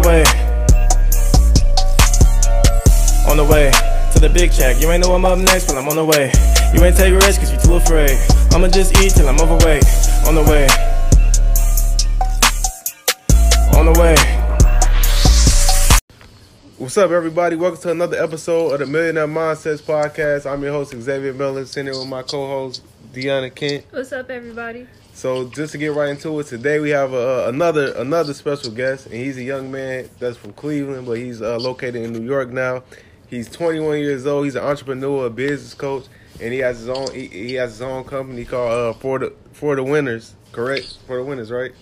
The way. On the way to the big check. You ain't know I'm up next, but I'm on the way. You ain't take risks cause you too afraid. I'ma just eat till I'm overweight. On the way. On the way. What's up, everybody? Welcome to another episode of the Millionaire Mindsets Podcast. I'm your host, Xavier Miller, sitting here with my co host, Deanna Kent. What's up, everybody? So just to get right into it, today we have uh, another another special guest, and he's a young man that's from Cleveland, but he's uh, located in New York now. He's 21 years old. He's an entrepreneur, a business coach, and he has his own he, he has his own company called uh, For the For the Winners. Correct? For the Winners, right?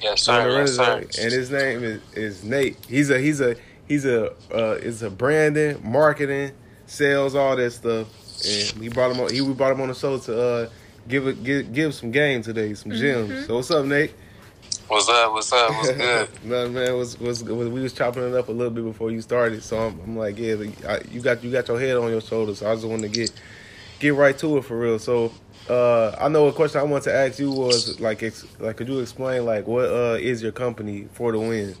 Yes, For the sir. Yes, Winners, sir. right? And his name is, is Nate. He's a he's a he's a uh, is a branding, marketing, sales, all that stuff. And we brought him on. He we brought him on the show to uh, give it give give some game today, some gems. So what's up, Nate? What's up? What's up? What's good? No man, was, was was we was chopping it up a little bit before you started, so I'm, I'm like, yeah, I, you got you got your head on your shoulders. So I just wanted to get get right to it for real. So uh, I know a question I want to ask you was like, ex, like, could you explain like what uh, is your company for the win?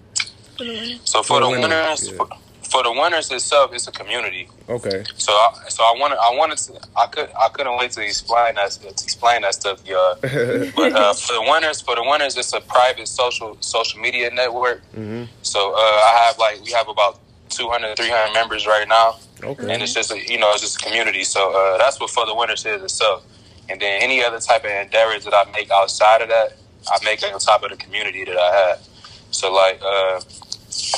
For the winner. So for For the the winners, winners, yeah. for, for the winners itself, it's a community. Okay, So I, so I wanted I wanted to I could I couldn't wait to explain that to explain that stuff, y'all. But uh, for the winners, for the winners, it's a private social social media network. hmm So uh, I have like we have about 200, 300 members right now. okay, and it's just a, you know it's just a community. So uh, that's what for the winners is itself. And then any other type of endeavors that I make outside of that, I make it on top of the community that I have. So like, uh,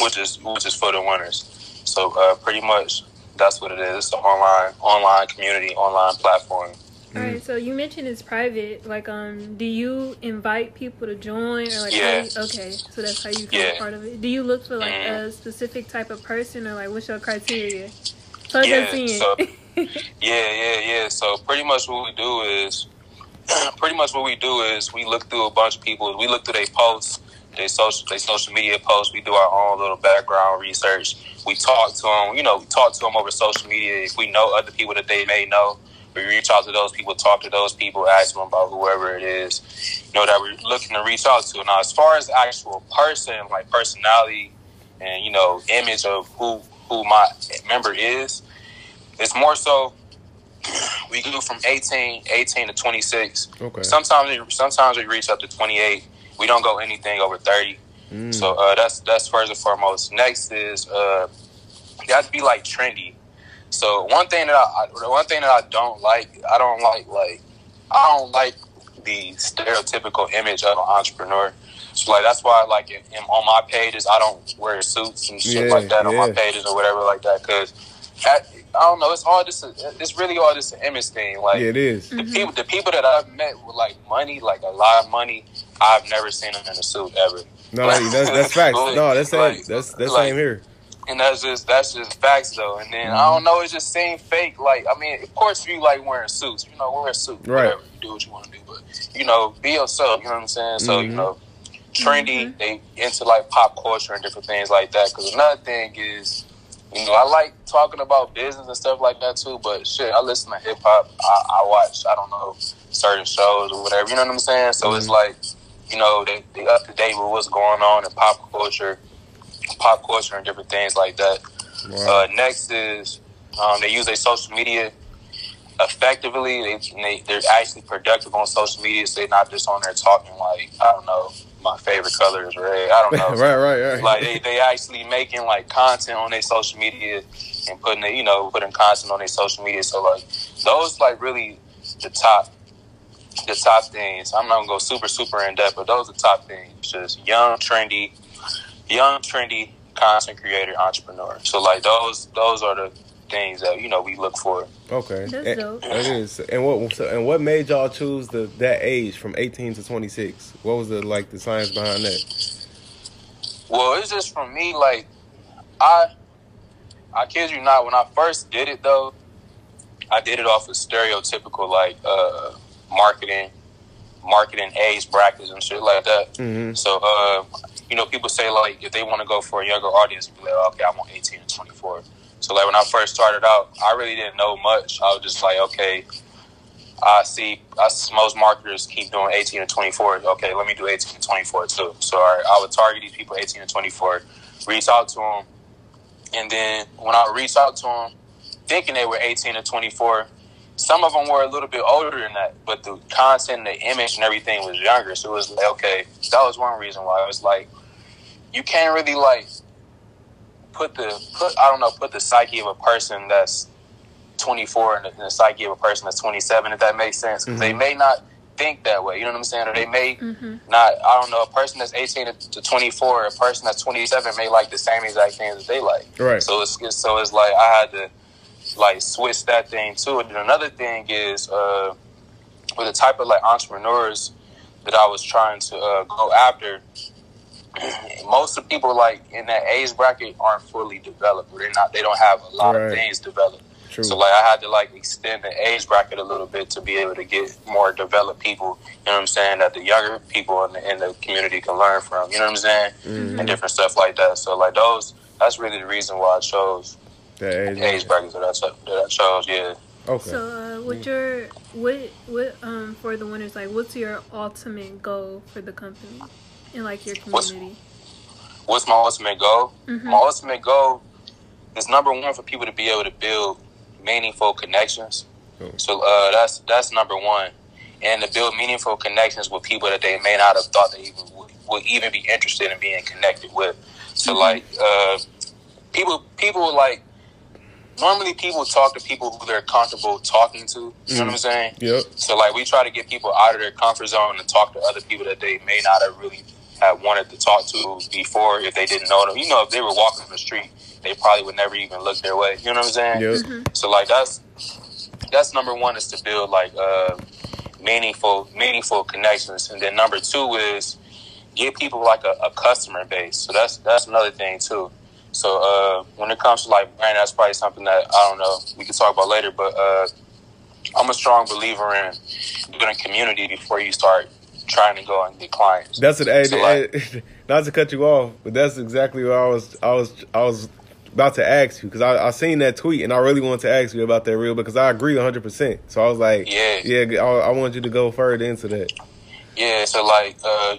which is which is for the winners. So uh, pretty much that's what it is. It's an online online community, online platform. All right, so you mentioned it's private. Like, um, do you invite people to join, or like, Yeah. you- okay, so that's how you feel Yeah. part of it. Do you look for like Mhm. a specific type of person, or like what's your criteria? Yeah, so- Yeah, yeah, yeah. So pretty much what we do is, pretty much what we do is we look through a bunch of people. We look through their posts, their social, their social media posts. We do our own little background research. We talk to them. You know, we talk to them over social media. If we know other people that they may know, we reach out to those people, talk to those people, ask them about whoever it is, you know, that we're looking to reach out to. Now, as far as actual person, like personality and you know, image of who who my member is, it's more so we go from 18, 18 to 26. okay. Sometimes sometimes we reach up to 28. We don't go anything over 30. Mm. So uh, that's that's first and foremost. Next is uh, you have to be like trendy. So one thing that I I- one thing that I don't like, I don't like like I don't like the stereotypical image of an entrepreneur. So like that's why like in, in, on my pages I don't wear suits and shit Yeah, like that on my pages or whatever like that because I don't know. It's all just a, it's really all just an image thing. Like yeah, it is. the Mhm. people, the people that I've met with like money, like a lot of money, I've never seen him in a suit ever. No, that's that's facts. Like- No, that's same. like- That's that's like- same here. And that's just that's just facts though. And then I don't know, it just seemed fake. Like I mean, of course you like wearing suits, you know, wear a suit, Right. whatever, you do what you want to do, but you know, be yourself. You know what I'm saying? So you Mhm. know, trendy, they into like pop culture and different things like that. Because another thing is. You know, I like talking about business and stuff like that too, but shit, I listen to hip hop. I, I watch, I don't know, certain shows or whatever. You know what I'm saying? So it's Mhm. like, you know, they, they up to date with what's going on in pop culture, pop culture and different things like that. Wow. Uh, next is um, they use their social media effectively. They, they they're actually productive on social media, so they're not just on there talking like I don't know, my favorite color is red. I don't know, right, right, right. like they, they actually making like content on their social media and putting it, you know, putting content on their social media. So like those like really the top the top things. I'm not gonna go super super in depth, but those are the top things. Just young, trendy, young, trendy content creator, entrepreneur. So like those those are the things that you know we look for. Okay, That's And- dope. It is. And what so, and what made y'all choose the that age from eighteen to twenty six? What was the like the science behind that? Well, it's just from me. Like, I, I kid you not. When I first did it, though, I did it off of stereotypical like uh, marketing, marketing age brackets and shit like that. Mhm. So, uh, you know, people say like if they want to go for a younger audience, be like, okay, I want eighteen to twenty four. So, like when I first started out, I really didn't know much. I was just like, okay, I see. I see most marketers keep doing eighteen to twenty four. Okay, let me do eighteen to twenty four too. So, right, I would target these people eighteen to twenty four, reach out to them, and then when I reach out to them, thinking they were eighteen to twenty four. Some of them were a little bit older than that, but the content, the image, and everything was younger. So it was like, okay, that was one reason why it was like, you can't really like put the put I don't know put the psyche of a person that's 24 in the, in the psyche of a person that's 27 if that makes sense 'Cause they may not think that way you know what I'm saying or they may Mm-hmm. not I don't know a person that's 18 to- to 24 a person that's 27 may like the same exact things that they like Right. so it's it's- so it's like I had to like switch that thing too and then another thing is uh with the type of like entrepreneurs that I was trying to uh, go after most of the people like in that age bracket aren't fully developed. Or they're not. They don't have a lot Right. of things developed. True. So like I had to like extend the age bracket a little bit to be able to get more developed people. You know what I'm saying? That the younger people in the, in the community can learn from. You know what I'm saying? Mm-hmm. And different stuff like that. So like those. That's really the reason why I chose That age. the age brackets that I, cho- that I chose. Yeah. Okay. So, uh, what's your what what um for the winners? Like, what's your ultimate goal for the company and like your community? What's my ultimate goal? Mhm. My ultimate goal is number one for people to be able to build meaningful connections. Cool. So uh, that's that's number one, and to build meaningful connections with people that they may not have thought they even would, would even be interested in being connected with. So like uh, people people like normally people talk to people who they're comfortable talking to. You know what I'm saying? Yep. So like we try to get people out of their comfort zone and talk to other people that they may not have really have wanted to talk to before if they didn't know them. You know, if they were walking on the street, they probably would never even look their way. You know what I'm saying? Yep. So like that's that's number one is to build like uh meaningful meaningful connections, and then number two is get people like a, a customer base. So that's that's another thing too. So uh, when it comes to like brand, that's probably something that I don't know we can talk about later. But uh, I'm a strong believer in building community before you start trying to go and get clients. That's what. Hey, So, hey, like- not to cut you off, but that's exactly what I was. I was. I was about to ask you because I, I seen that tweet and I really wanted to ask you about that real because I agree 100. percent So I was like, Yeah. yeah. I, I want you to go further into that. Yeah, so like uh,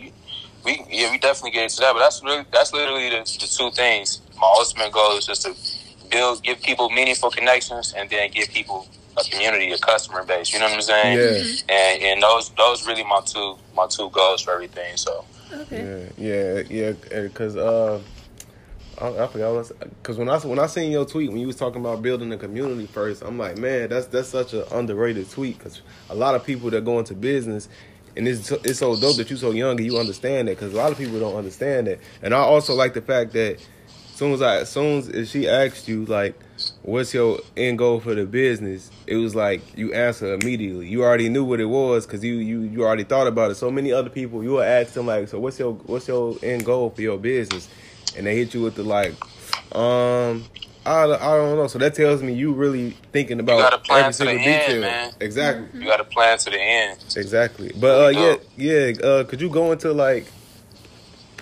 we yeah we definitely get into that, but that's really that's literally the, the two things. My ultimate goal is just to build, give people meaningful connections, and then give people a community, a customer base. You know what I'm saying? Yeah. And and those those really my two my two goals for everything. So Okay. Yeah, yeah, yeah. Because uh, I, I forgot because when I when I seen your tweet when you was talking about building a community first, I'm like, man, that's that's such an underrated tweet because a lot of people that go into business. And it's, it's so dope that you're so young and you understand that because a lot of people don't understand that. And I also like the fact that soon as I, as soon as she asked you like, what's your end goal for the business? It was like you answer immediately. You already knew what it was because you you you already thought about it. So many other people, you will ask them like, so what's your what's your end goal for your business? And they hit you with the like, um. I, I don't know. So that tells me you really thinking about gotta plan every to the single end, detail. man. Exactly. you got a plan to the end. Exactly. But uh, yeah, yeah. Uh, could you go into like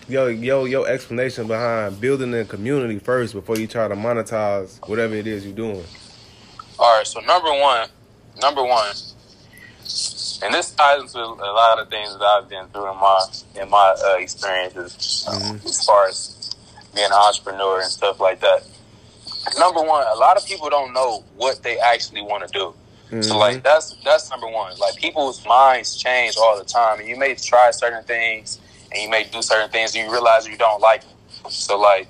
yo yo your explanation behind building a community first before you try to monetize whatever it is you're doing? All right, so number one, number one, and this ties into a lot of things that I've been through in my in my uh, experiences um, as far as being an entrepreneur and stuff like that. Number one, a lot of people don't know what they actually want to do. So like that's that's number one. Like people's minds change all the time, and you may try certain things, and you may do certain things, and you realize you don't like them. So like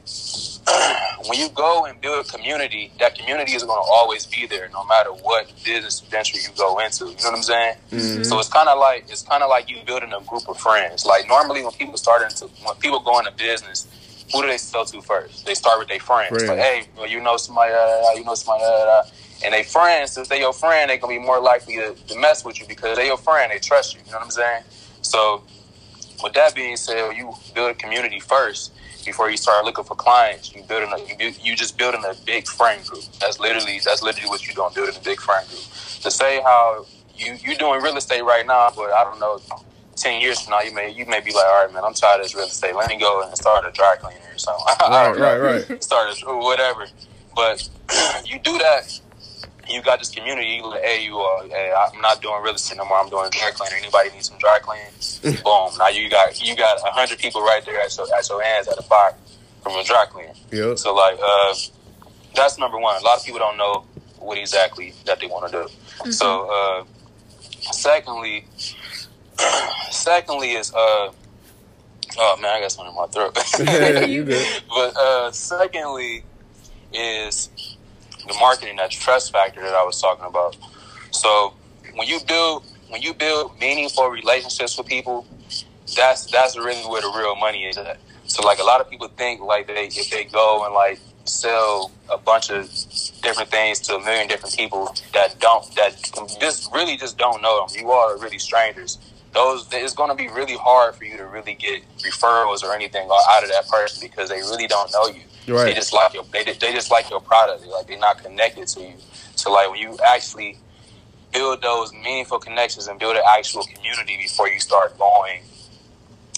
when you go and build a community, that community is going to always be there, no matter what business venture you go into. You know what I'm saying? Mm-hmm. So it's kind of like it's kind of like you building a group of friends. Like normally when people start into when people go into business, who do they sell to first? They start with their friends. Friends. Like, hey, well, you know somebody, da, you know somebody, da. and they friends. Since they your friend, they gonna be more likely to, to mess with you because they your friend. They trust you. You know what I'm saying? So with that being said, you build a community first, before you start looking for clients. You building a, you, bu- you just building a big friend group. That's literally that's literally what you're doing, building a big friend group. To say how you you doing real estate right now, but I don't know, ten years from now you may you may be like, all right, man, I'm tired of this real estate. Let me go and start a dry cleaner or something. Right, right, right. Start a, whatever. But you do that. You got this community. You like, hey, you uh, hey, I'm not doing real estate no more. I'm doing dry cleaner. Anybody need some dry cleaning? Boom. Now you got you got a hundred people right there at your at your hands at a bar from a dry cleaner. Yep. So like uh, that's number one. A lot of people don't know what exactly that they want to do. So uh, secondly, secondly is uh, oh man, I got something in my throat. you good. but uh, secondly is the marketing that trust factor that I was talking about. So when you build when you build meaningful relationships with people, that's that's really where the real money is at. So like a lot of people think like they if they go and like sell a bunch of different things to a million different people that don't that just really just don't know them. You are really strangers. Those it's going to be really hard for you to really get referrals or anything out of that person because they really don't know you. They just like your they, they just like your product. They like they're not connected to you. So like when you actually build those meaningful connections and build an actual community before you start going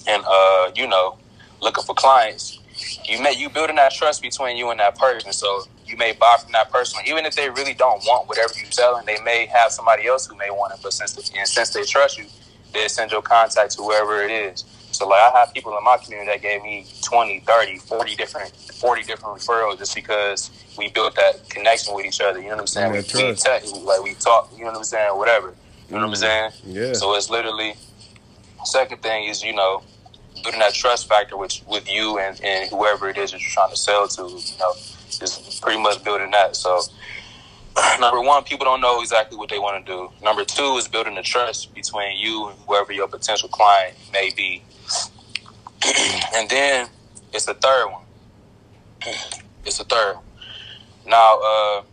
and uh you know looking for clients, you may you building that trust between you and that person. So you may buy from that person, even if they really don't want whatever you're selling. They may have somebody else who may want it, but since and since they trust you, they send your contact to whoever it is. So like I have people in my community that gave me 20, 30, 40 different 40 different referrals just because we built that connection with each other. You know what I'm saying? Yeah, we, we like we talk, you know what I'm saying, whatever. You know what I'm mm-hmm. saying? Yeah. So it's literally second thing is, you know, building that trust factor with with you and, and whoever it is that you're trying to sell to, you know, just pretty much building that. So number one, people don't know exactly what they want to do. Number two is building the trust between you and whoever your potential client may be. and then it's the third one. It's the third. Now, uh,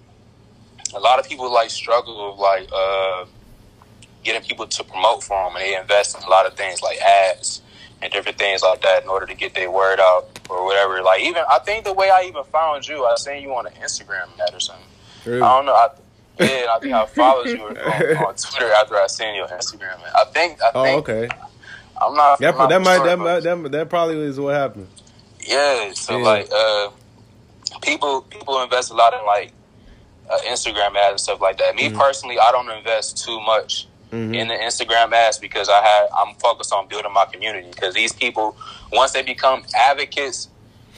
a lot of people like struggle with like uh, getting people to promote for them, and they invest in a lot of things like ads and different things like that in order to get their word out or whatever. Like even I think the way I even found you, I seen you on Instagram that or something. True. I don't know. I, yeah, I think I followed you on, on Twitter after I seen your Instagram. I think. I Oh, think. okay. I'm not. That, I'm not that might that, might that that probably is what happened. yeah. So Yeah. like, uh, people people invest a lot in like uh, Instagram ads and stuff like that. Me Mm-hmm. personally, I don't invest too much Mhm. in the Instagram ads because I have I'm focused on building my community. Because these people, once they become advocates,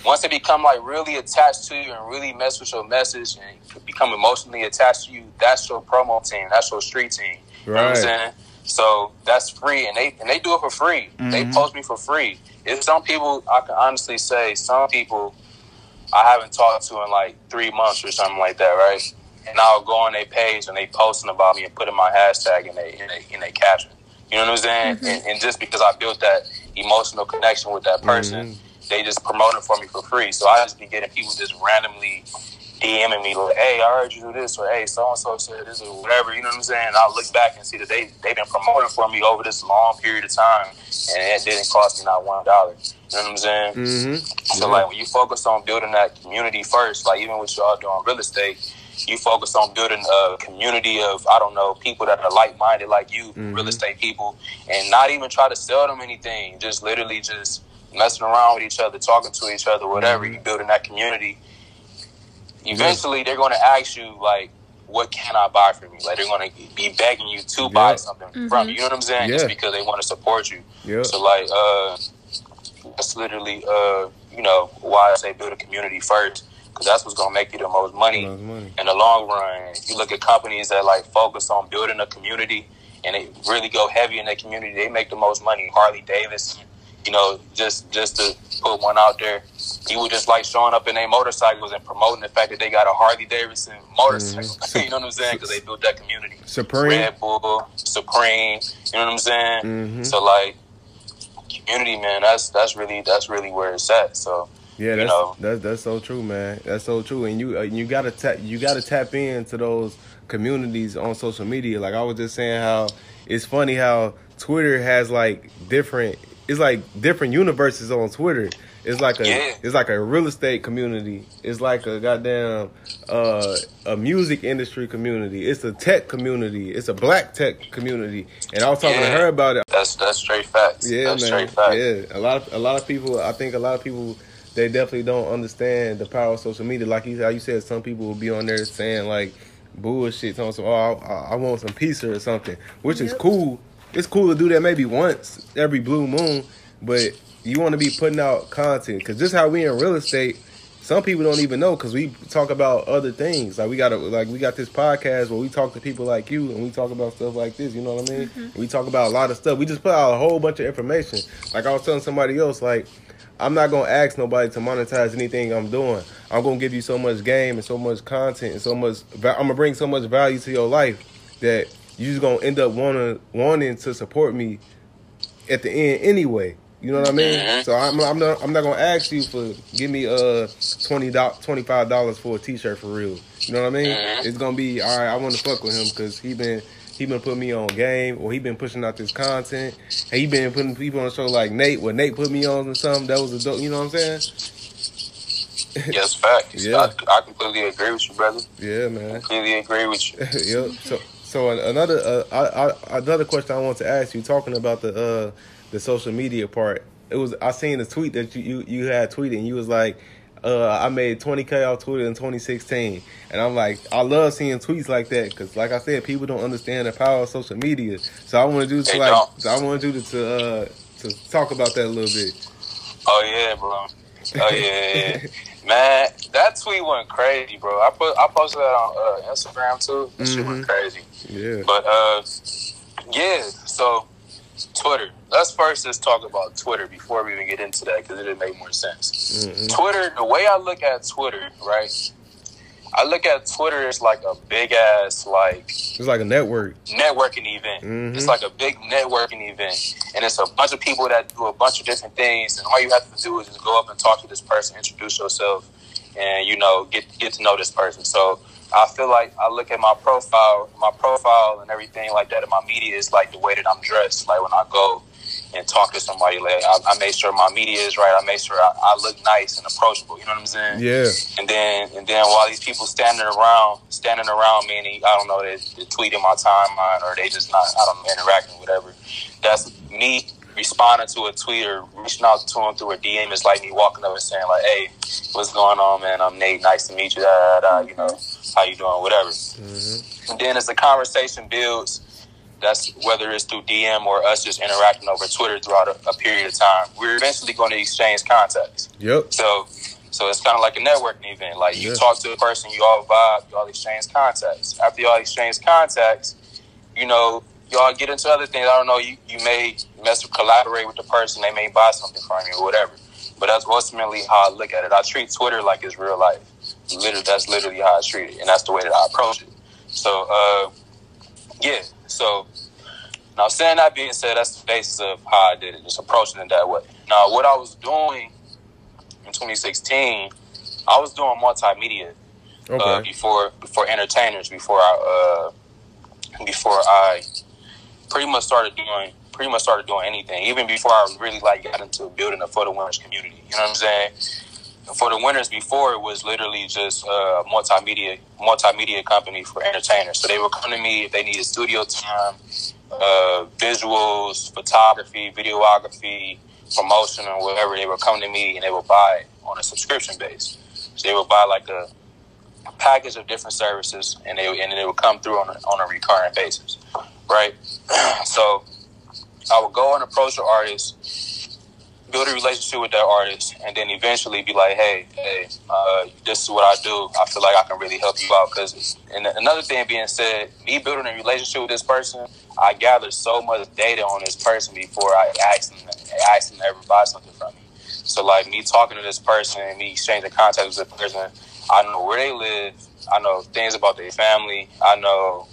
once they become like really attached to you and really mess with your message and become emotionally attached to you, that's your promo team. That's your street team. You know what I'm saying? So that's free, and they and they do it for free. They Mhm. post me for free. If some people, I can honestly say, some people I haven't talked to in like three months or something like that, right? And I'll go on their page and they posting about me and putting my hashtag in they in they, in they caption. You know what I'm saying? And, and just because I built that emotional connection with that person, they just promote it for me for free. So I just be getting people just randomly DMing me like, "Hey, I heard you do this," or "Hey, so and so said this," or whatever. You know what I'm saying? I'll look back and see that they they've been promoting for me over this long period of time, and it didn't cost me not one dollar. You know what I'm saying? Mm-hmm. So like when you focus on building that community first, like even with y'all doing real estate, you focus on building a community of I don't know people that are like minded like you, real estate people, and not even try to sell them anything. Just literally just messing around with each other, talking to each other, whatever. You building that community. Eventually, they're going to ask you like, "What can I buy from you?" Like they're going to be begging you to buy Yeah. something from you. You know what I'm saying? Just because they want to support you. Yep. So like uh that's literally uh you know why I say build a community first because that's what's gonna make you the most money Most money. in the long run. If you look at companies that like focus on building a community and they really go heavy in their community, they make the most money. Harley Davidson, you know, just just to put one out there, you would just like showing up in their motorcycles and promoting the fact that they got a Harley Davidson motorcycle. you know what I'm saying? Because they built that community. Supreme. Red Bull, Supreme. You know what I'm saying? Mhm. So like community, man, that's that's really that's really where it's at. So Yeah, you that's know. that's that's so true, man. That's so true, and you uh, you gotta tap you gotta tap into those communities on social media. Like I was just saying, how it's funny how Twitter has like different. It's like different universes on Twitter. It's like a Yeah. it's like a real estate community. It's like a goddamn uh, a music industry community. It's a tech community. It's a black tech community. And I was talking to her about it. That's that's straight facts. Yeah, that's man. straight facts. Yeah, a lot of a lot of people. I think a lot of people they definitely don't understand the power of social media. Like you how you said, some people will be on there saying like bullshit, talking some, oh, I, I want some pizza or something, which is cool. It's cool to do that maybe once every blue moon, but you want to be putting out content because just how we in real estate. Some people don't even know because we talk about other things. Like we got a, like we got this podcast where we talk to people like you and we talk about stuff like this. You know what I mean? Mm-hmm. We talk about a lot of stuff. We just put out a whole bunch of information. Like I was telling somebody else, like I'm not gonna ask nobody to monetize anything I'm doing. I'm gonna give you so much game and so much content and so much. I'm gonna bring so much value to your life that you just gonna end up wanting wanting to support me at the end anyway. You know what I mean? Mhm. So I'm, I'm not I'm not gonna ask you for give me uh twenty twenty five dollars for a T-shirt for real. You know what I mean? Mhm. It's gonna be all right. I want to fuck with him because he been he been putting me on game or he been pushing out this content. And he been putting people on the show like Nate. When Nate put me on or something, that was a dope. You know what I'm saying? Yes, fact. Yeah. I, I completely agree with you, brother. Yeah, man. I Completely agree with you. yep. So, so another uh, I, I, another question I want to ask you, talking about the uh, the social media part. It was I seen a tweet that you you, you had tweeted, and you was like, uh, I made 20k off Twitter in 2016, and I'm like, I love seeing tweets like that because, like I said, people don't understand the power of social media. So I want to do to like, so I want to do to uh, to talk about that a little bit. Oh yeah, bro. Oh yeah, yeah. man. That tweet went crazy, bro. I put I posted that on uh, Instagram too. That shit went Mhm. crazy. Yeah. But uh, yeah. So Twitter. Let's first just talk about Twitter before we even get into that because it'll make more sense. Mhm. Twitter. The way I look at Twitter, right? I look at Twitter as like a big ass like It's like a network. networking event. Mhm. It's like a big networking event, and it's a bunch of people that do a bunch of different things. And all you have to do is just go up and talk to this person, introduce yourself, and you know get get to know this person. So I feel like I look at my profile, my profile, and everything like that in my media is like the way that I'm dressed. Like when I go and talk to somebody, like I, I make sure my media is right. I made sure I, I look nice and approachable. You know what I'm saying? Yeah. And then and then while these people standing around standing around me and I don't know, they, they tweeting my timeline or they just not I don't know, interacting, whatever. That's me responding to a tweet or reaching out to them through a DM is like me walking up and saying like, Hey, what's going on, man? I'm Nate, nice to meet you, da, da, da, you know, how you doing, whatever. hmm And then as the conversation builds, that's whether it's through DM or us just interacting over Twitter throughout a, a period of time, we're eventually going to exchange contacts. Yep. So, so it's kind of like a networking event. Like you Yeah. talk to a person, you all vibe, you all exchange contacts. After y'all exchange contacts, you know, y'all get into other things. I don't know. You you may mess with, collaborate with the person. They may buy something from you or whatever. But that's ultimately how I look at it. I treat Twitter like it's real life. Literally, that's literally how I treat it, and that's the way that I approach it. So, uh, yeah. So now, saying that being said, that's the basis of how I did it, just approaching it that way. Now, what I was doing in 2016, I was doing multimedia uh, before before entertainers, before I uh, before I pretty much started doing pretty much started doing anything, even before I really like got into building a the winners community. You know what I'm saying? For the winners before it was literally just a multimedia multimedia company for entertainers. So they would come to me if they needed studio time, uh, visuals, photography, videography, promotion, or whatever. They would come to me and they would buy on a subscription base. So they would buy like a package of different services, and they and they would come through on a, on a recurring basis, right? so I would go and approach the artist, build a relationship with that artist, and then eventually be like, hey, hey, uh, this is what I do. I feel like I can really help you out. Because and another thing being said, me building a relationship with this person, I gathered so much data on this person before I asked them, asked them to ever buy something from me. So like me talking to this person and me exchanging contacts with this person, I know where they live. I know things about their family. I know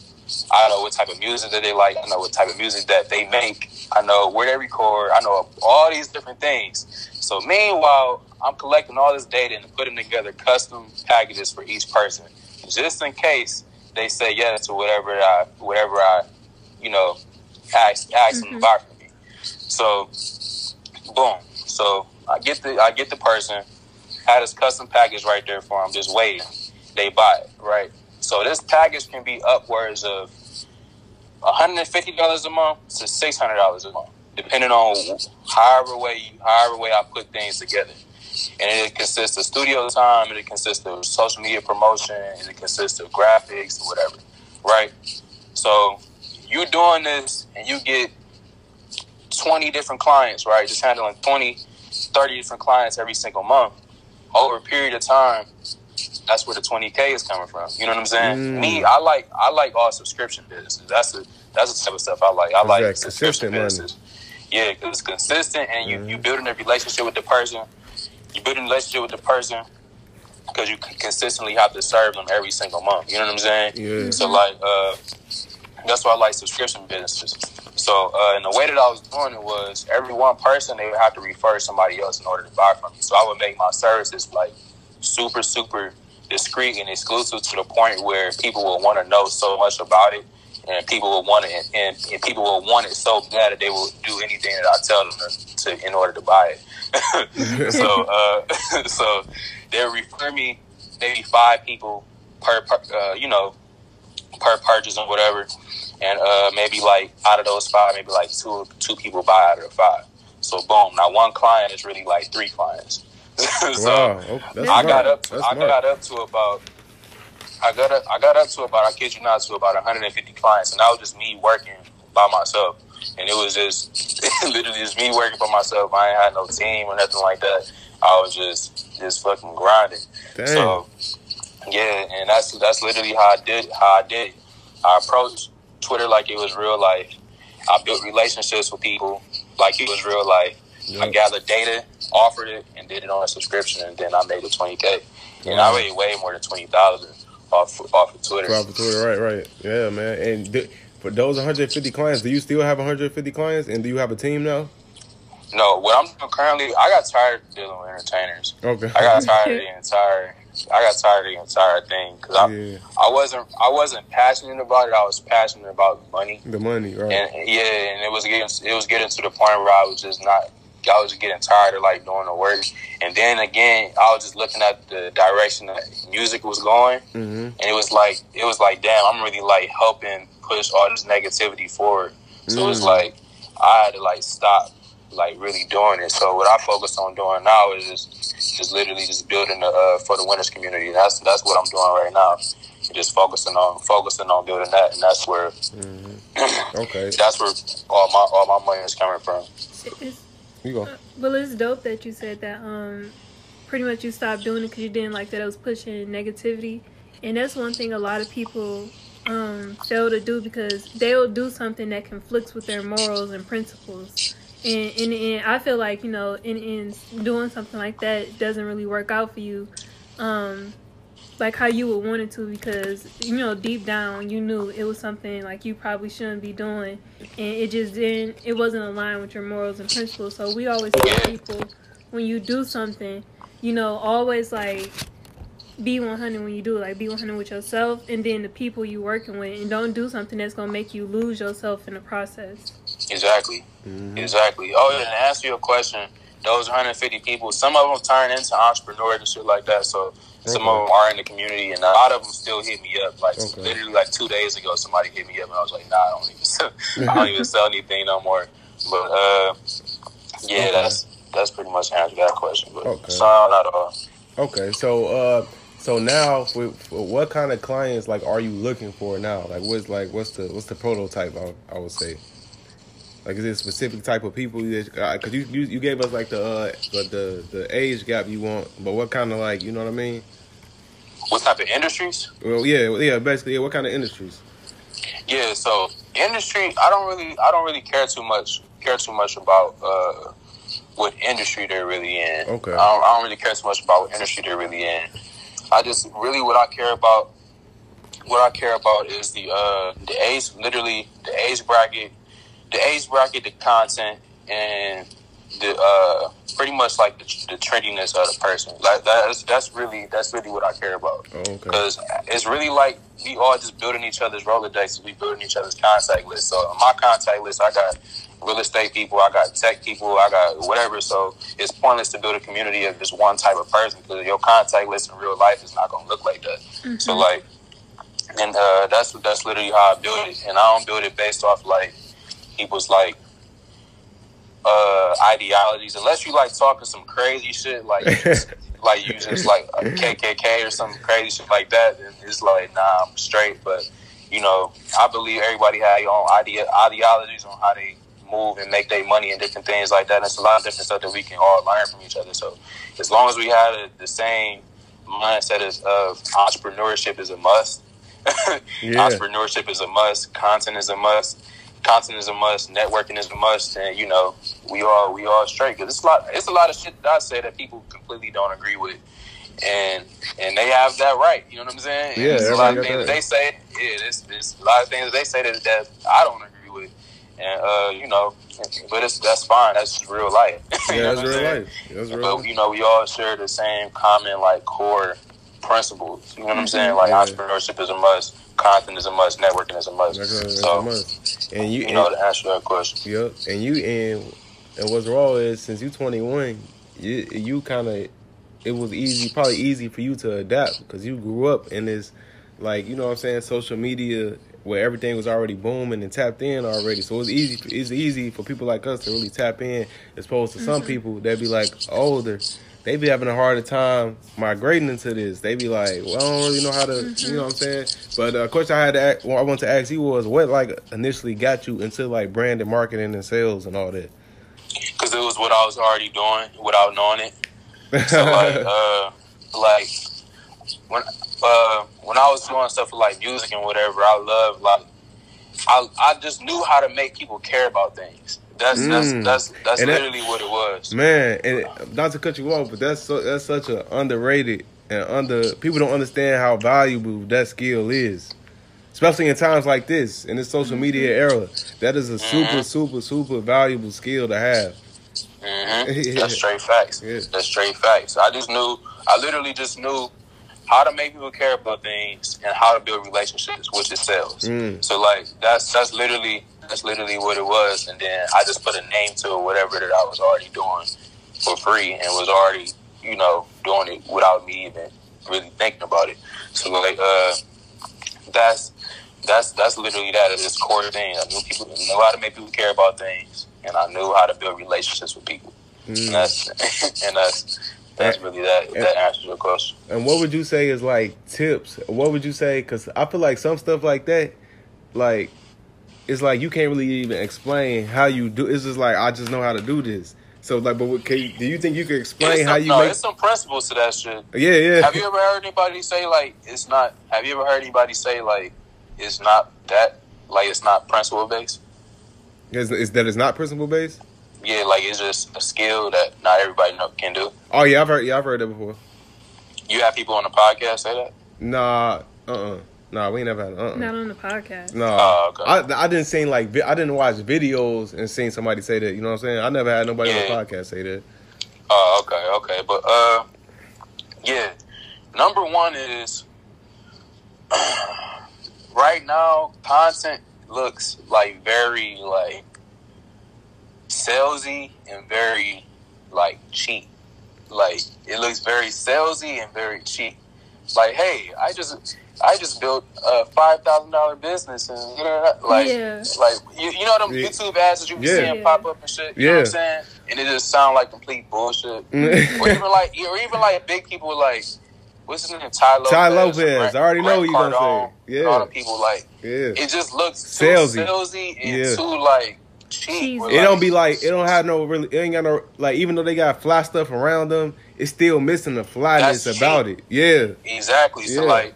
I know what type of music that they like. I know what type of music that they make. I know where they record. I know all these different things. So meanwhile, I'm collecting all this data and putting together custom packages for each person, just in case they say yes to whatever I, whatever I, you know, ask, ask them to buy from me. So, boom. So I get the I get the person, had this custom package right there for them, just waiting. They buy it, right? So this package can be upwards of $150 a month to $600 a month, depending on however way however way I put things together. And it consists of studio time, and it consists of social media promotion, and it consists of graphics, or whatever, right? So you doing this, and you get 20 different clients, right? Just handling 20, 30 different clients every single month over a period of time. That's where the 20k is coming from. You know what I'm saying? Mm. Me, I like I like all subscription businesses. That's the that's the type of stuff I like. I like subscription businesses. Yeah, because it's consistent, and you Mhm. you building a relationship with the person. You building a relationship with the person because you consistently have to serve them every single month. You know what I'm saying? Yeah. So like, uh, that's why I like subscription businesses. So, uh, and the way that I was doing it was every one person they would have to refer somebody else in order to buy from me. So I would make my services like super, super discreet and exclusive to the point where people will want to know so much about it, and people will want it, and, and people will want it so bad that they will do anything that I tell them to, in order to buy it. so, uh, so they'll refer me maybe five people per, per uh, you know, per purchase or whatever, and uh, maybe like out of those five, maybe like two two people buy out of the five. So boom, now one client is really like three clients. so wow. I got up. That's I smart. got up to about. I got up. I got up to about. I kid you not, to about 150 clients, and that was just me working by myself. And it was just literally just me working by myself. I ain't had no team or nothing like that. I was just just fucking grinding. Dang. So yeah, and that's that's literally how I did how I did. I approached Twitter like it was real life. I built relationships with people like it was real life. I gathered data, offered it, and did it on a subscription, and then I made it twenty k. And I made way more than twenty thousand off off of Twitter. Off of Twitter, right, right. Yeah, man. And th- for those 150 clients, do you still have 150 clients? And do you have a team now? No, what I'm doing currently, I got tired of dealing with entertainers. Okay. I got tired of the entire. I got tired of the entire thing because I, yeah, I wasn't I wasn't passionate about it. I was passionate about money. the money, right? and yeah, and it was getting it was getting to the point where I was just not. I was just getting tired of like doing the work, and then again, I was just looking at the direction that music was going, hmm and it was like it was like, damn, I'm really like helping push all this negativity forward. So it was Mm. like I had to like stop like really doing it. So what I focus on doing now is just just literally just building the uh, for the winners community. That's that's what I'm doing right now. Just focusing on focusing on building that, and that's where hmm Okay. that's where all my all my money is coming from. You go. well, it's dope that you said that. Um, pretty much you stopped doing it because you didn't like that it was pushing negativity, and that's one thing a lot of people um fail to do because they'll do something that conflicts with their morals and principles. And in the end, I feel like you know, in end, doing something like that doesn't really work out for you. Um, like how you would want it to because you know deep down you knew it was something like you probably shouldn't be doing and it just didn't it wasn't aligned with your morals and principles so we always tell people when you do something you know always like be 100 when you do it like be 100 with yourself and then the people you working with and don't do something that's gonna make you lose yourself in the process Exactly. Mhm. Exactly. Oh, yeah, and to answer your question, those 150 people, some of them turn into entrepreneurs and shit like that. So some Okay. of them are in the community, and a lot of them still hit me up. Like Okay. literally, like two days ago, somebody hit me up, and I was like, Nah, I don't even sell, I don't even sell anything no more. But uh, yeah, Okay. that's that's pretty much the answer to that question. But Okay. so not all. Okay. So, uh, so now, for, for what kind of clients like are you looking for now? Like, what's like what's the what's the prototype? I, I would say. Like, is it a specific type of people? Because you, you you gave us like the uh the, the the age gap you want, but what kind of like you know what I mean? What type of industries? Well, yeah, yeah, basically, yeah. What kind of industries? Yeah, so industry, I don't really, I don't really care too much, care too much about uh, what industry they're really in. Okay. I don't, I don't really care too much about what industry they're really in. I just really what I care about, what I care about is the uh, the age, literally the age bracket, the age bracket, the content, and the uh, pretty much like the, the trendiness of the person. Like that's that's really that's really what I care about. Oh, okay. Because it's really like we all just building each other's Rolodexes. We building each other's contact list. So on my contact list, I got real estate people, I got tech people, I got whatever. So it's pointless to build a community of just one type of person because your contact list in real life is not gonna look like that. So like, and uh, that's that's literally how I build it. And I don't build it based off like people's like uh, ideologies, unless you like talking some crazy shit, like like you just like a KKK or some crazy shit like that. Then it's like, nah, I'm straight. But you know, I believe everybody have your own idea ideologies on how they move and make their money and different things like that. And it's a lot of different stuff that we can all learn from each other. So as long as we have a, the same mindset as of entrepreneurship is a must. Yeah. Entrepreneurship is a must. Content is a must. Content is a must. Networking is a must. And you know, we all we all straight. Cause it's a lot. It's a lot of shit that I say that people completely don't agree with, and and they have that right. You know what I'm saying? And Yeah, there's a lot of things that. they say. Yeah, there's, there's a lot of things they say that, that I don't agree with, and uh, you know, but it's that's fine. That's just real life. You Yeah, know that's real saying? life. That's real But you know, we all share the same common like core principles. You know what I'm saying? Mm-hmm. Like Yeah. entrepreneurship is a must, content is a must, networking is a must. That's so a must. And you, you know and, to answer that question. yep. And you, and and what's wrong is since you 21, you you kind of it was easy, probably easy for you to adapt because you grew up in this, like you know what I'm saying, social media where everything was already booming and tapped in already. So it's easy. It's easy for people like us to really tap in, as opposed to some mm-hmm. people that be like older. They be having a harder time migrating into this. They be like, well, I don't really know how to, you know what I'm saying. But of course, I had to, ask, well, I want to ask you was, what like initially got you into like brand and marketing and sales and all that? Because it was what I was already doing without knowing it. So like, uh, like when uh, when I was doing stuff with like music and whatever, I love like I I just knew how to make people care about things. That's Mm. that's that's that's And that- literally what it was. Man, and not to cut you off, but that's so, that's such an underrated and under people don't understand how valuable that skill is, especially in times like this in this social media era. That is a super, super, super valuable skill to have. hmm That's straight facts. Yeah. That's straight facts. I just knew. I literally just knew how to make people care about things and how to build relationships, which is sales. Mm. So like that's that's literally that's literally what it was, and then I just put a name to whatever that I was already doing for free and was already you know doing it without me even really thinking about it. So like uh, that's that's that's literally that is this core thing. I knew people knew how to make people care about things, and I knew how to build relationships with people. And Mm. that's and that's that's really that that answers your question. And what would you say is like tips? What would you say? Because I feel like some stuff like that, like it's like you can't really even explain how you do. It's just like I just know how to do this. So like, but what, can you, do you think you could explain It's how some, you no, make? it's some principles to that shit. Yeah, yeah. Have you ever heard anybody say like it's not? Have you ever heard anybody say like it's not that like it's not principle based? Is, is that it's not principle based? Yeah, like it's just a skill that not everybody know, can do. Oh yeah, I've heard. Yeah, I've heard that before. You have people on the podcast say that. Nah, uh, uh nah, we ain't never had. Uh, uh Not on the podcast. No, Oh, okay. I I didn't see like vi- I didn't watch videos and seen somebody say that. You know what I'm saying? I never had nobody on the podcast say that. Oh, okay, okay, but uh, yeah. Number one is right now content looks like very like salesy and very like cheap. Like it looks very salesy and very cheap. Like, hey, I just I just built a five thousand dollar business and you know like Yeah. like you, you know them Yeah. YouTube ads that you be Yeah. seeing pop up and shit. You know what Yeah. I'm saying? And it just sound like complete bullshit. or even like or even like big people like what's his name? Tai Lopez. Tai Lopez. Grant- I already know Grant what you gonna Cardone, say. and Yeah. All the people like yeah. it just looks too Salesy. salesy, and Yeah. too like cheap. Cheesy. or, It don't be like it don't have no really. It ain't got no like. Even though they got fly stuff around them, it's still missing the flyness about it. Yeah, Exactly. So Yeah. like,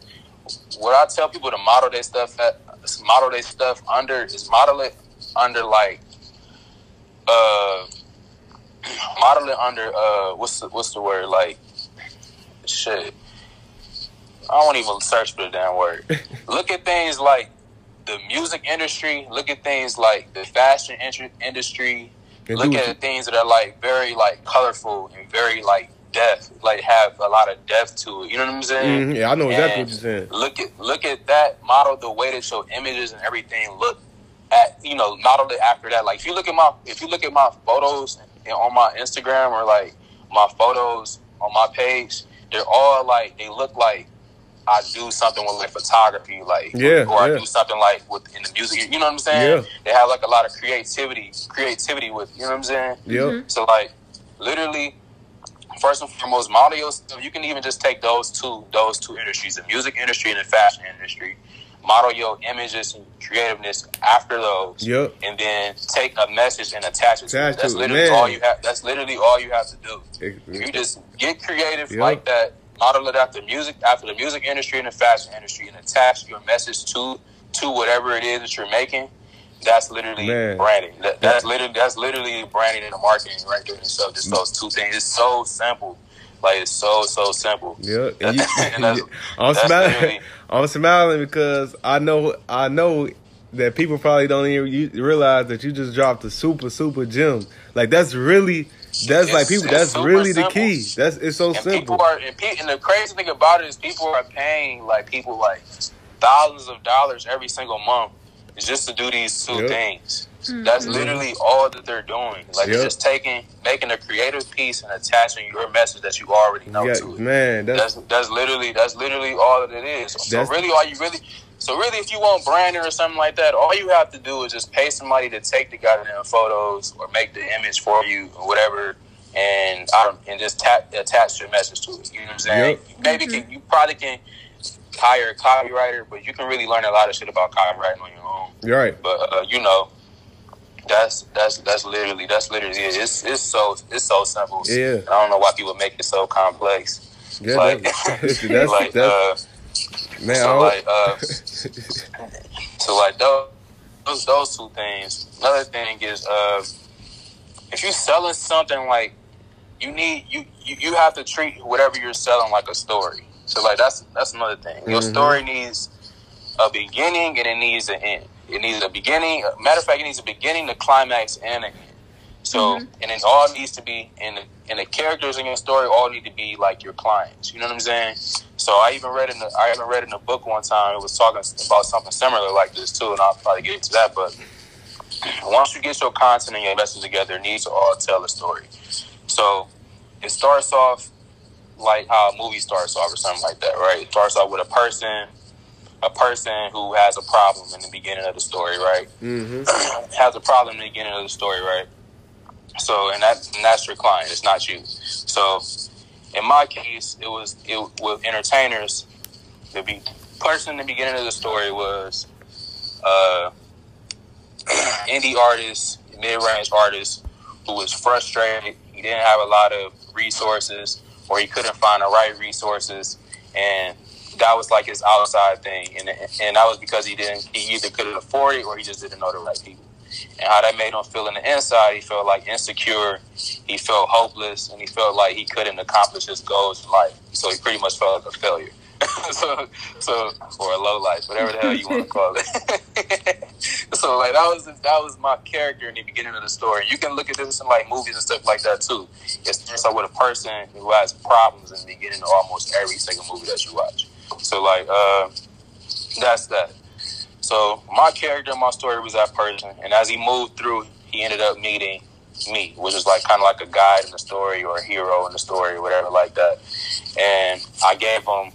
what I tell people to model their stuff at, model their stuff under is model it under like, uh, model it under uh, what's the what's the word like, shit. I won't even search for the damn word. look at things like the music industry. Look at things like the fashion industry. Look at things that are like very like colorful and very like depth, like have a lot of depth to it. You know what I'm saying? Mhm, Yeah, I know exactly And what you're saying. Look at look at that model, the way that your images and everything look at you know modeled it after that. Like if you look at my if you look at my photos and on my Instagram or like my photos on my page, they're all like they look like I do something with like photography, like Yeah, or I yeah. do something like with in the music. You know what I'm saying? Yeah. They have like a lot of creativity, creativity with you know what I'm saying. Yep. So like literally first and foremost, model your stuff. You can even just take those two those two industries, the music industry and the fashion industry. Model your images and creativeness after those. Yep. And then take a message and attach it to Attach it. That's literally man. all you have that's literally all you have to do. It- you just get creative Yep. like that, model it after music, after the music industry and the fashion industry, and attach your message to to whatever it is that you're making. That's literally Man. branding. That, that's literally that's literally branding and marketing right there. So just mm. those two things. It's so simple. Like it's so so simple. Yeah, and you, And that's- I'm that's smiling. literally- I'm smiling because I know I know that people probably don't even realize that you just dropped a super super gem. Like that's really that's It's- like people. That's really the key. That's it's so and simple. people are and, pe- and the crazy thing about it is people are paying like people like thousands of dollars every single month just to do these two Yep. things. Mm-hmm. That's literally all that they're doing. Like Yep. just taking, making a creative piece and attaching your message that you already know Yeah, to it. man, that's That's that's literally that's literally all that it is. So really, all you really, so really, if you want branding or something like that, all you have to do is just pay somebody to take the goddamn photos or make the image for you or whatever, and I and just tap, attach your message to it. You know what I'm saying? Yep. You Maybe can, mm-hmm. you probably can hire a copywriter, but you can really learn a lot of shit about copywriting on your own. you're right. But uh, you know. That's that's that's literally that's literally it. It's it's so it's so simple. Yeah. I don't know why people make it so complex. Yeah, like, that's, that's, like, that's uh, man. So like, uh, so like those, those those two things. Another thing is, uh, if you're selling something like you need you, you you have to treat whatever you're selling like a story. So like that's that's another thing. Your Mhm. story needs a beginning and it needs an end. It needs a beginning. Matter of fact, it needs a beginning, the climax, and an end. So and it all needs to be in the, and the characters in your story all need to be like your clients. You know what I'm saying? So I even read in the I even read in a book one time. It was talking about something similar like this too, and I'll probably get into that. But once you get your content and your message together, it needs to all tell a story. So it starts off like how a movie starts off or something like that, right? It starts off with a person, a person who has a problem in the beginning of the story, right? Mhm. has a problem in the beginning of the story, right? So, and that and that's your client. It's not you. So, in my case, it was it with entertainers. The be, person in the beginning of the story was uh, indie artist, mid range artist who was frustrated. He didn't have a lot of resources, or he couldn't find the right resources, and that was like his outside thing, and and that was because he didn't he either couldn't afford it or he just didn't know the right people. And how that made him feel in the inside, he felt like insecure, he felt hopeless, and he felt like he couldn't accomplish his goals in life. So he pretty much felt like a failure. so, so or a low life, whatever the hell you want to call it. so like that was that was my character in the beginning of the story. You can look at this in like movies and stuff like that too. It starts out with a person who has problems in the beginning of almost every single movie that you watch. So like uh, that's that. So my character my story was that person, and as he moved through, he ended up meeting me, which is like kind of like a guide in the story or a hero in the story or whatever like that. And I gave him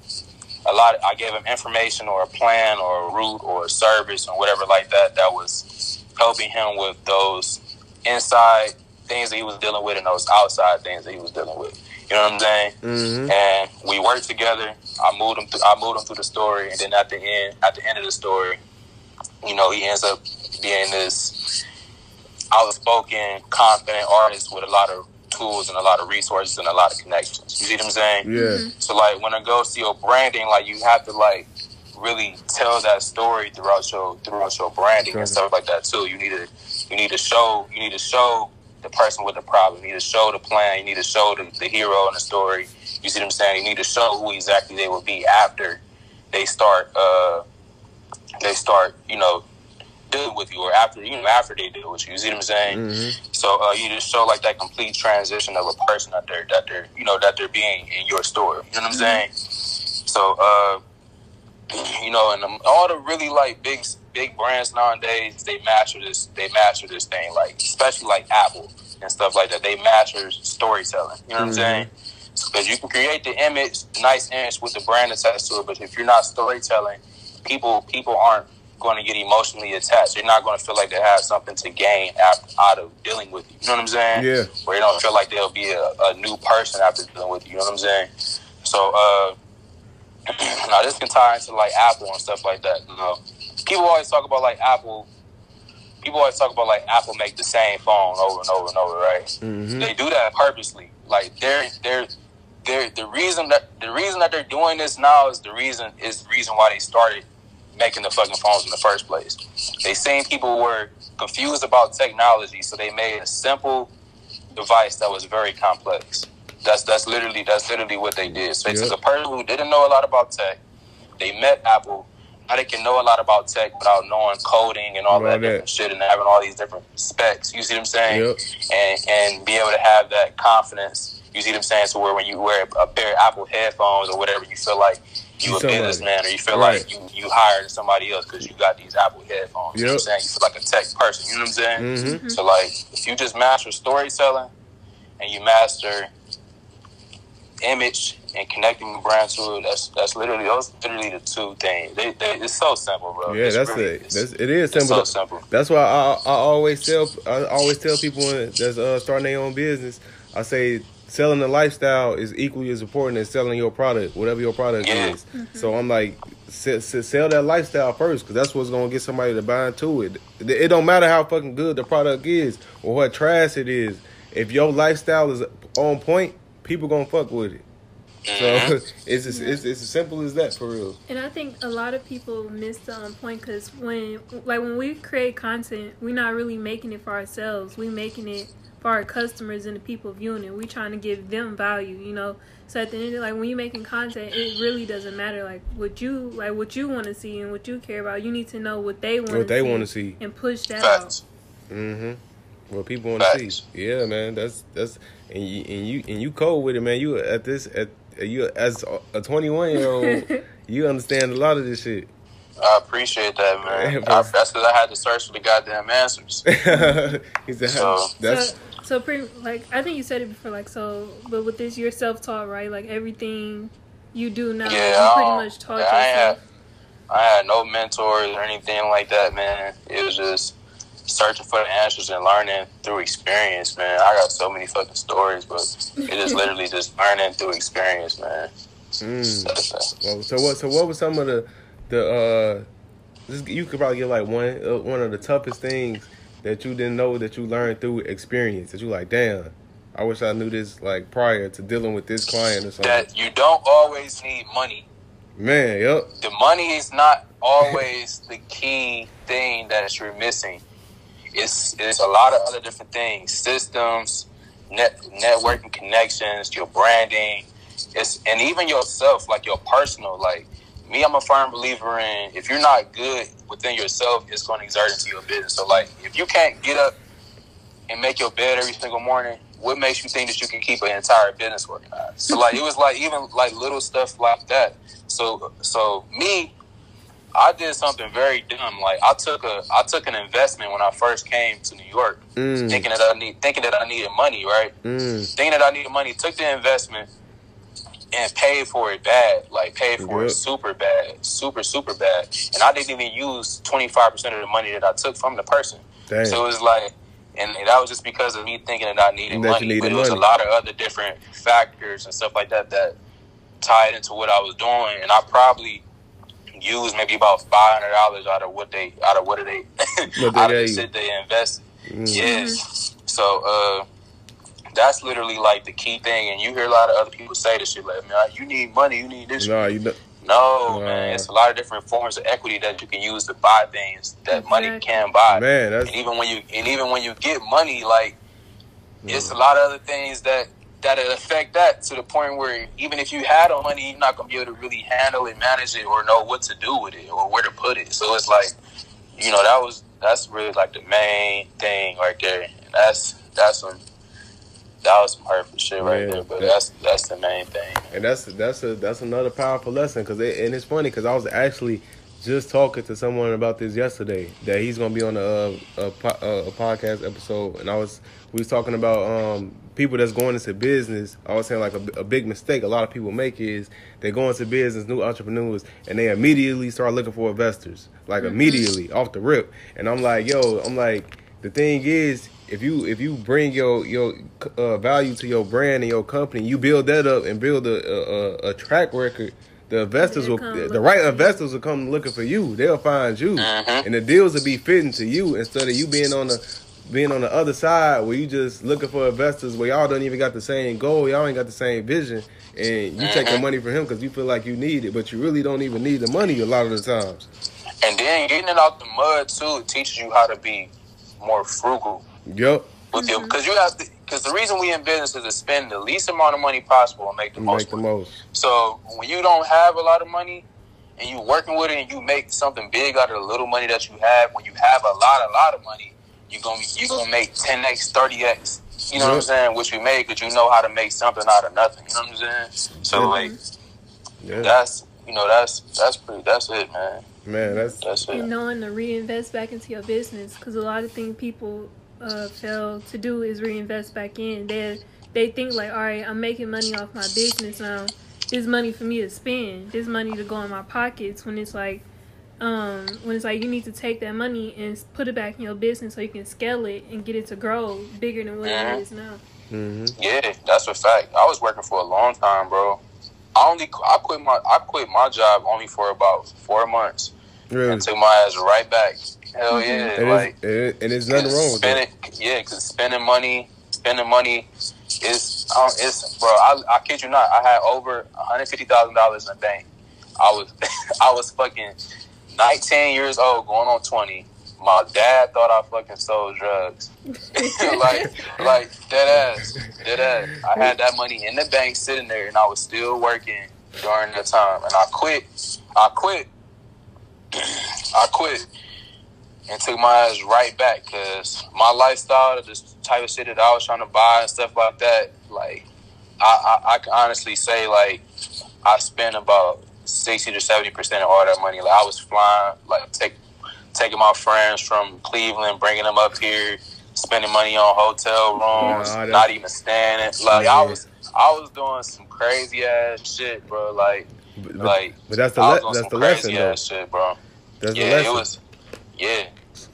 a lot. I gave him information or a plan or a route or a service or whatever like that that was helping him with those inside things that he was dealing with and those outside things that he was dealing with. You know what I'm saying? Mhm. and we worked together. I moved him. Through, I moved him through the story, and then at the end, at the end of the story, you know, he ends up being this outspoken, confident artist with a lot of tools and a lot of resources and a lot of connections. You see what I'm saying? Yeah. So like when it goes to your branding, like you have to like really tell that story throughout your throughout your branding and stuff like that too. You need to you need to show you need to show the person with the problem. You need to show the plan. You need to show the, the hero in the story. You see what I'm saying? You need to show who exactly they will be after they start uh they start, you know, dealing with you or after you know after they deal with you. You see what I'm saying? Mm-hmm. So uh, you just show like that complete transition of a person that they're that they're you know that they're being in your store. You know what I'm saying? So uh, you know, and um, all the really like big big brands nowadays, they master this. They master this thing, like especially like Apple and stuff like that. They master storytelling. You know what I'm Mhm. saying? Because you can create the image, nice image with the brand attached to it, but if you're not storytelling, people people aren't going to get emotionally attached. They're not going to feel like they have something to gain out, of dealing with you. You know what I'm saying? Yeah. Where they don't feel like they'll be a, a new person after dealing with you. You know what I'm saying? So, uh, now this can tie into like Apple and stuff like that. You know, people always talk about like Apple. People always talk about like Apple make the same phone over and over and over, right? Mm-hmm. They do that purposely. Like they're they're they're the reason that the reason that they're doing this now is the reason is the reason why they started making the fucking phones in the first place. They seen people were confused about technology, so they made a simple device that was very complex. That's that's literally that's literally what they did. So they Yep. took a person who didn't know a lot about tech. They met Apple. Now they can know a lot about tech without knowing coding and all All that, that. different shit and having all these different specs. You see what I'm saying? Yep. and and be able to have that confidence. You see what I'm saying? So where when you wear a pair of Apple headphones or whatever, you feel like you a somebody. businessman or you feel Right. like you you hired somebody else because you got these Apple headphones. You know what I'm saying? You feel like a tech person. You know what I'm saying? Mm-hmm. So like if you just master storytelling and you master image and connecting the brand to it, that's that's literally those literally the two things. They, they, it's so simple, bro. Yeah, It's that's really- it. it's- That's it is it's simple. so simple. That's why I, I always tell I always tell people that's uh, starting their own business. I say selling the lifestyle is equally as important as selling your product, whatever your product Yeah. is. So I'm like, se- se- sell that lifestyle first, because that's what's gonna get somebody to buy into it. It it don't matter how fucking good the product is or what trash it is. If your lifestyle is on point, people gonna fuck with it. So Mhm. it's, as, it's it's as simple as that for real. And I think a lot of people miss the um, point because when, like, when we create content, we're not really making it for ourselves. We making it for our customers and the people viewing it. We trying to give them value, you know. So at the end, of like when you're making content, it really doesn't matter like what you like, what you want to see and what you care about. You need to know what they want. What they want want to see. and push that Facts. Mm-hmm. What people want to Facts. see. Yeah, man. That's that's and you and you and you cold with it, man. You at this at you as a 21 year old, you understand a lot of this shit. I appreciate that, man. I, that's because I had to search for the goddamn answers. he said, So- "That's so, so pretty like I think you said it before, like so. But with this, you're self taught, right? Like everything you do now, Yeah, you pretty I- much taught yeah, I yourself. I had no mentors or anything like that, man. It was just searching for the answers and learning through experience, man. I got so many fucking stories, but it is literally just learning through experience, man. Mm. That's. Well, so what? So what was some of the the uh? This, you could probably get like one uh, one of the toughest things that you didn't know that you learned through experience. That you like, damn, I wish I knew this like prior to dealing with this client or something. That you don't always need money. Man, yep. The money is not always the key thing that you're missing. It's it's a lot of other different things, systems, net networking connections, your branding, it's and even yourself, like your personal. Like me, I'm a firm believer in if you're not good within yourself, it's going to exert into your business. So like if you can't get up and make your bed every single morning, what makes you think that you can keep an entire business organized? So like it was like even like little stuff like that. So so me, I did something very dumb. Like I took a I took an investment when I first came to New York, Mm, thinking that I need thinking that I needed money, right? mm, Thinking that I needed money, took the investment and paid for it bad. Like paid for Yep. it super bad, super super bad. And I didn't even use twenty five percent of the money that I took from the person. damn. So it was like, and that was just because of me thinking that I needed That money. needed but it was money. a lot of other different factors and stuff like that that tied into what I was doing, and I probably used maybe about five hundred dollars out of what they out of what they What they out of the gave you. shit they invested. Mm. Yes. So uh, that's literally like the key thing, and you hear a lot of other people say this shit like, "Man, you need money, you need this." Nah, you know, No, Nah. man, it's a lot of different forms of equity that you can use to buy things that money can buy. man, that's And even when you and even when you get money, like it's Mm. a lot of other things that that affect that to the point where even if you had the money, you're not gonna be able to really handle it, manage it, or know what to do with it or where to put it. So it's like, you know, that was that's really like the main thing right there. And that's that's some that was some hurtful shit right Yeah, there. But that- that's that's the main thing. And that's that's a that's another powerful lesson because it, and it's funny because I was actually just talking to someone about this yesterday that he's gonna be on a a, a, a podcast episode and I was we was talking about um people that's going into business. I was saying like a, a big mistake a lot of people make is they go into business, new entrepreneurs, and they immediately start looking for investors like immediately off the rip. And I'm like, yo, I'm like the thing is if you if you bring your your uh, value to your brand and your company, you build that up and build a a, a track record. The investors They'll will, the right investors will come looking for you. They'll find you, Mhm. and the deals will be fitting to you instead of you being on the being on the other side where you just looking for investors where y'all don't even got the same goal, y'all ain't got the same vision, and you taking Mhm. money from him because you feel like you need it, but you really don't even need the money a lot of the times. And then getting it out the mud too teaches you how to be more frugal Yep. with your because mm-hmm. you have to because the reason we in business is to spend the least amount of money possible and make the most. make the most. So when you don't have a lot of money and you working with it and you make something big out of the little money that you have, when you have a lot, a lot of money, you gonna you gonna make ten x, thirty x. You know what I'm saying? Which we made because you know how to make something out of nothing. You know what I'm saying? So Yeah. like Yeah, that's you know that's that's pretty that's it, man. Man, that's That's and it. knowing to reinvest back into your business because a lot of things people uh, fail to do is reinvest back in they they think like all right i'm making money off my business now this money for me to spend this money to go in my pockets when it's like um when it's like you need to take that money and put it back in your business so you can scale it and get it to grow bigger than what Mhm. it is now hmm Yeah, that's a fact. I was working for a long time, bro. I only I quit my I quit my job only for about four months really. and took my ass right back. Hell yeah, And, like. it's, and, and there's nothing wrong with that. spending, Yeah, because spending money, spending money is, um, it's bro. I, I kid you not. I had over one hundred fifty thousand dollars in the bank. I was, I was fucking nineteen years old, going on twenty. My dad thought I fucking sold drugs. like, like dead ass, dead ass. I had that money in the bank sitting there, and I was still working during the time. And I quit. I quit. I quit and took my ass right back because my lifestyle, the type of shit that I was trying to buy and stuff like that, like I, I, I can honestly say like I spent about sixty to seventy percent of all that money. Like I was flying, like take taking my friends from Cleveland, bringing them up here, spending money on hotel rooms, Nah, not even staying it. Like Yeah. I was, I was doing some crazy ass shit, bro. Like, But, like but that's the le- that's the lesson though. shit, bro. That's the Yeah, lesson. it was. Yeah,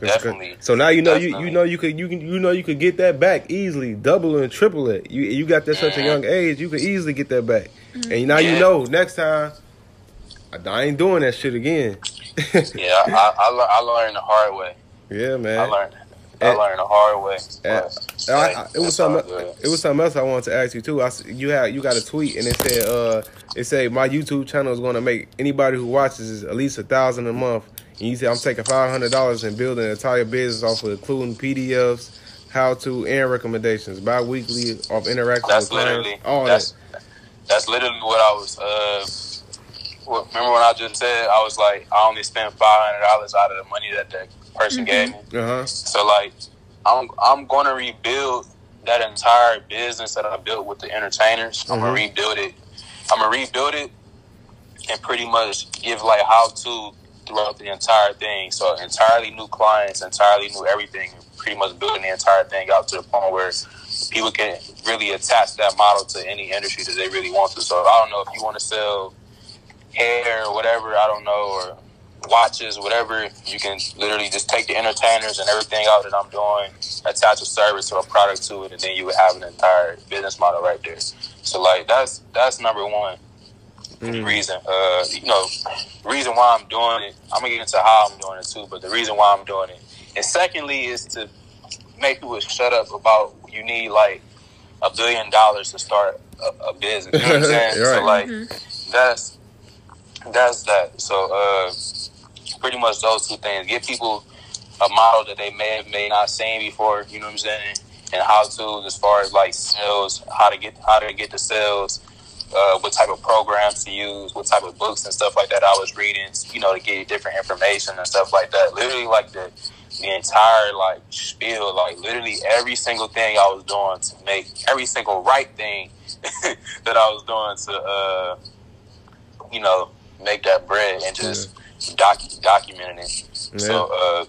definitely. So now you know you, you know you could you can you know you could get that back easily, double and triple it. You you got that such a Mhm. young age, you could easily get that back. And now you know next time I, I ain't doing that shit again. Yeah, I, I, I learned the hard way. yeah, man. I learned. I And- learned the hard way. And But, I- it was something. It was something else I wanted to ask you too. I you had you got a tweet and it said uh it said my YouTube channel is going to make anybody who watches is at least a thousand a month. And you said I'm taking five hundred dollars and building an entire business off of including PDFs, how to and recommendations, bi-weekly of interacting That's with clients, all that's that. that's literally what I was. Uh, remember when I just said I was like I only spent five hundred dollars out of the money that the person gave me. Uh huh. So like I'm I'm going to rebuild that entire business that I built with the entertainers. I'm gonna Mhm. rebuild it. I'm gonna rebuild it and pretty much give like how to throughout the entire thing. So entirely new clients, entirely new everything. Pretty much building the entire thing out to the point where people can really attach that model to any industry that they really want to. So I don't know if you want to sell hair or whatever. I don't know or watches, whatever. You can literally just take the entertainers and everything out that I'm doing, attach a service or a product to it, and then you would have an entire business model right there. So like that's that's number one Mm. reason. Uh, you know, reason why I'm doing it. I'm gonna get into how I'm doing it too, but the reason why I'm doing it. And secondly is to make people shut up about you need like a billion dollars to start a, a business. You know what I'm saying? So Right. like Mhm. that's that's that. So uh, pretty much those two things. Give people a model that they may have may not seen before. You know what I'm saying? And how to as far as like sales, how to get how to get the sales. Uh, what type of programs to use, what type of books and stuff like that I was reading, you know, to get different information and stuff like that. Literally, like the the entire like spiel, like literally every single thing I was doing to make every single right thing that I was doing to, uh, you know, make that bread and just docu- documenting it. Yeah. So uh,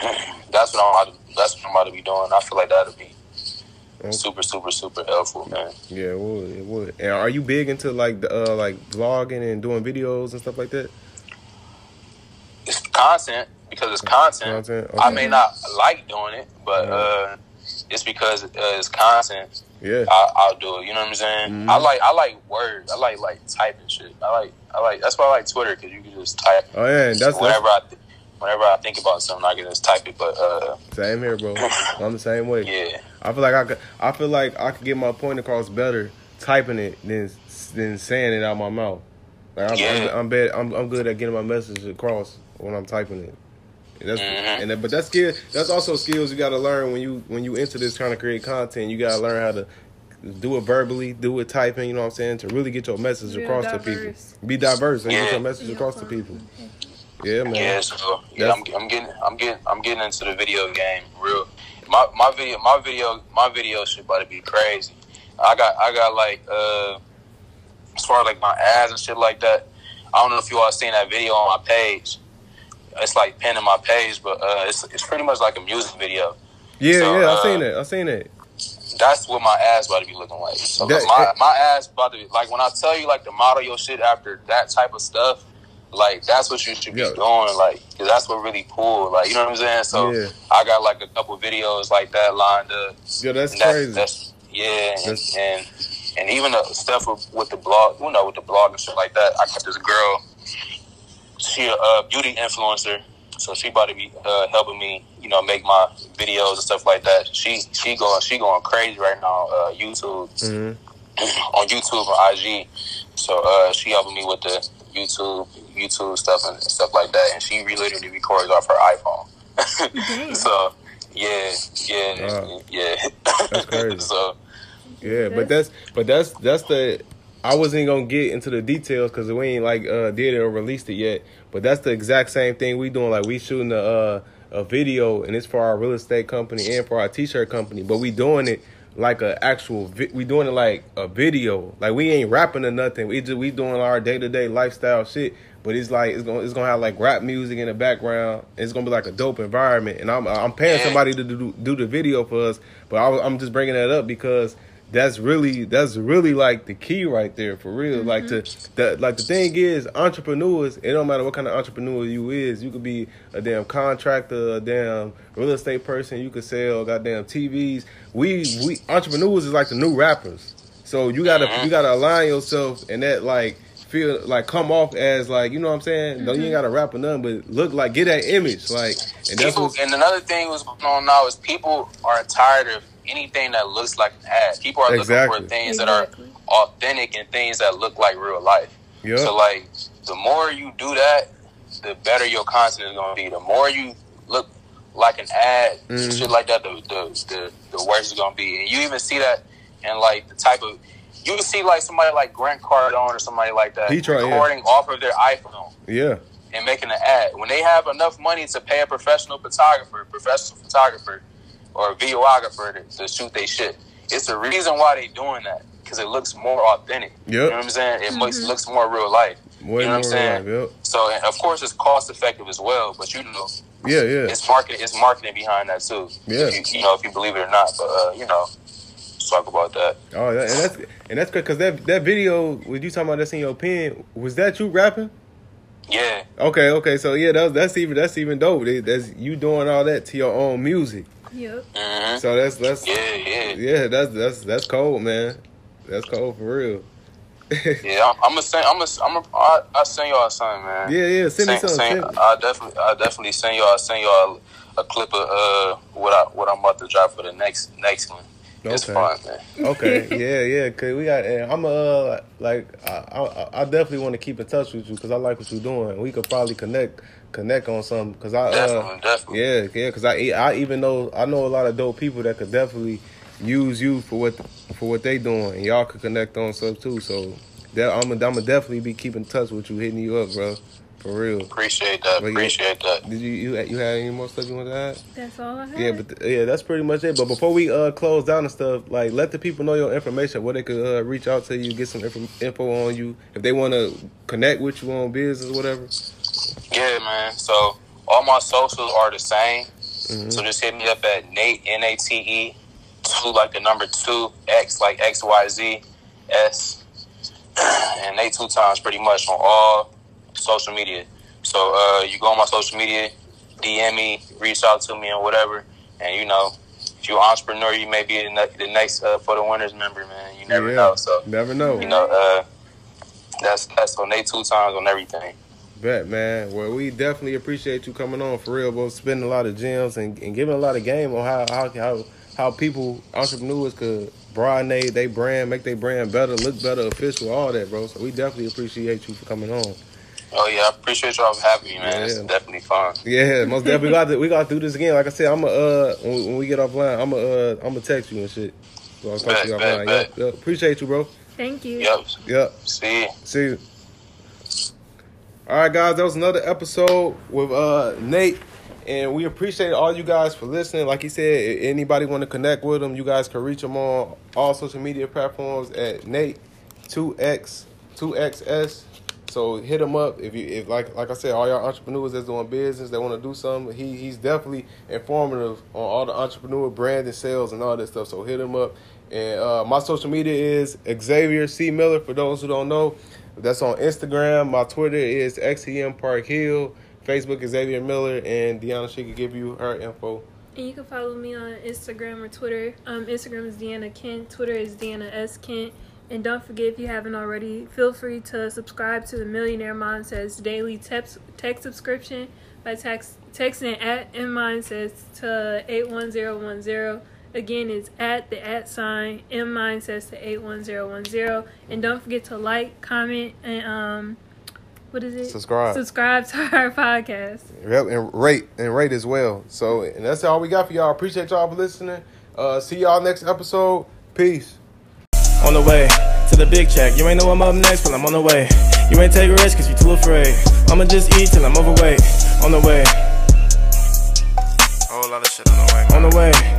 that's what I'm about to, that's what I'm about to be doing. I feel like that'll be Okay. super, super, super helpful, man. Yeah, it would. It would. And are you big into like the uh, like vlogging and doing videos and stuff like that? It's content because it's content. Content. I may not like doing it, but Yeah. uh, it's because uh, it's content. Yeah. I, I'll do it. You know what I'm saying? Mhm. I like I like words. I like like typing shit. I like I like that's why I like Twitter because you can just type Oh yeah, that's, whenever that's I th- whenever I think about something, I can just type it. But uh, same here, bro. I'm the same way. yeah, I feel like I could. I feel like I could get my point across better typing it than than saying it out my mouth. Like I'm, Yeah. I'm, I'm bad. I'm, I'm good at getting my message across when I'm typing it. And that's Mhm. and that, but that's skill. That's also skills you got to learn when you when you enter this trying to create content. You got to learn how to do it verbally, do it typing. You know what I'm saying to really get your message Real across to people. Be diverse and get your message across to people. Yeah, man. yeah. So yeah, I'm, I'm getting I'm getting I'm getting into the video game real. My my video my video my video shit about to be crazy. I got I got like uh as far as like my ads and shit like that. I don't know if you all seen that video on my page. It's like pinned in my page, but uh, it's it's pretty much like a music video. Yeah, So, yeah. I uh, seen it. I seen it. That's what my ass about to be looking like. So That- my my ass about to be like when I tell you like to model your shit after that type of stuff, like that's what you should be Yeah. doing, like because that's what really cool. Like you know what I'm saying? So Yeah. I got like a couple videos like that lined up. Yeah, that's crazy. That's yeah, and, and and even the stuff with, with the blog, you know, with the blog and shit like that. I got this girl. She a uh, beauty influencer, so she about to be uh, helping me, you know, make my videos and stuff like that. She she going she going crazy right now. Uh, YouTube hmm on YouTube or IG. So uh, she helping me with the YouTube YouTube stuff and stuff like that. And she literally records off her iPhone. Damn. so yeah, yeah, Wow. yeah. That's crazy. so Yeah, but that's but that's that's the I wasn't gonna get into the details because we ain't like uh did it or released it yet. But that's the exact same thing we doing. Like we shooting a uh, a video and it's for our real estate company and for our t-shirt company. But we doing it like a actual. Vi- we doing it like a video. Like we ain't rapping or nothing. We just we doing our day to day lifestyle shit. But it's like it's gonna it's gonna have like rap music in the background. It's gonna be like a dope environment. And I'm I'm paying somebody to do do the video for us. But I, I'm just bringing that up because that's really that's really like the key right there for real. Like to mm-hmm. the like the thing is entrepreneurs. It don't matter what kind of entrepreneur you is. You could be a damn contractor, a damn real estate person. You could sell goddamn TVs. We we entrepreneurs is like the new rappers. So you gotta you gotta align yourself and that like feel like come off as like you know what I'm saying. No, you ain't mm-hmm. gotta rap or nothing, but look like get that image like. And that's what and another thing was going on now is people are tired of anything that looks like an ad. People are Exactly. looking for things that are authentic and things that look like real life. yeah. So like the more you do that, the better your content is gonna be. The more you look like an ad, Mhm. shit like that, the, the the the worse it's gonna be. And you even see that in like the type of you can see like somebody like Grant Cardone or somebody like that He try, yeah. recording off of their iPhone yeah. and making an ad. When they have enough money to pay a professional photographer, professional photographer, or a videographer to, to shoot their shit, it's the reason why they doing that because it looks more authentic. You know what I'm saying? It looks, looks more real life. Way you know what I'm saying? alive, So, and of course, it's cost effective as well. But you know. Yeah, yeah. it's marketing. It's marketing behind that too. Yeah. If you, you know, if you believe it or not. But uh, you know, talk about that. Oh, that, and that's and that's good because that that video with you talking about that's in your pen was that you rapping? Yeah, Okay, okay, so yeah, that's that's even that's even dope. That's you doing all that to your own music. Yep. hmm So that's that's yeah, yeah, yeah, that's that's that's cold, man. That's cold for real. yeah. I'm, I'm gonna send. I'm gonna. I'm gonna. I, I send y'all something, man. Yeah, yeah. Send me Send- some. send- Send, I definitely, I definitely send y'all, send y'all a clip of uh what I what I'm about to drop for the next next one. It's Okay. fun, man. okay, yeah, yeah. Cause we got. And I'm uh like I I, I definitely want to keep in touch with you because I like what you're doing. We could probably connect connect on something because I uh, Definitely, definitely. Yeah, yeah, because I I even know I know a lot of dope people that could definitely use you for what for what they doing, and y'all could connect on stuff too. So de- I'm gonna I'm definitely be keeping in touch with you, hitting you up, bro. For real. Appreciate that. But yeah. Appreciate that. Did you you you had any more stuff you want to add? That's all I have. Yeah, but th- yeah, that's pretty much it. But before we uh close down and stuff, like let the people know your information, where they could uh, reach out to you, get some info, info on you, if they want to connect with you on business, whatever. Yeah, man. So all my socials are the same. Mhm. So just hit me up at Nate N A T E two like the number two X like X Y Z S and Nate two times pretty much on all social media. So uh, you go on my social media, DM me, reach out to me and whatever. And you know, if you're an entrepreneur, you may be the, ne- the next uh, for the winners member, man. You never Yeah. know. So Never know. you know, uh, that's that's on Nate two times on everything. Bet, man. Well, we definitely appreciate you coming on for real, bro. Spending a lot of gems and, and giving a lot of game on how how how, how people entrepreneurs could broaden they, they brand, make their brand better, look better, official, all that, bro. So we definitely appreciate you for coming on. Oh yeah, I appreciate y'all for having me, man. It's definitely fun. Yeah, most definitely. we got to we got to do this again. Like I said, I'm a uh when, we- when we get offline, I'm a uh I'm gonna text you and shit. So I'll talk to you Bet, bet, offline. bet. Yep, yep. Appreciate you, bro. Thank you. Yep. Yep. See you. See you. All right, guys, that was another episode with uh Nate, and we appreciate all you guys for listening. Like he said, anybody want to connect with him, you guys can reach him on all social media platforms at Nate two X two XS. So hit him up if you if like like I said, all y'all entrepreneurs that's doing business, they want to do something. He he's definitely informative on all the entrepreneur brand and sales and all that stuff. So hit him up. And uh, my social media is Xavier C Miller. For those who don't know, that's on Instagram. My Twitter is XEM Park Hill. Facebook is Xavier Miller, and Deanna she could give you her info. And you can follow me on Instagram or Twitter. Um, Instagram is Deanna Kent. Twitter is Deanna S Kent. And don't forget, if you haven't already, feel free to subscribe to the Millionaire Mindsets daily text text subscription by text texting at M to one zero one zero. Again, it's at the at sign M Mindsets to 81010. And don't forget to like, comment, and um, what is it? Subscribe. Subscribe to our podcast. Yep, and rate and rate as well. So, and that's all we got for y'all. Appreciate y'all for listening. Uh, see y'all next episode. Peace. On the way to the big check. You ain't know I'm up next, but I'm on the way. You ain't take risks cause you too afraid. I'ma just eat till I'm overweight. On the way. A whole lot of shit on the way. On the way.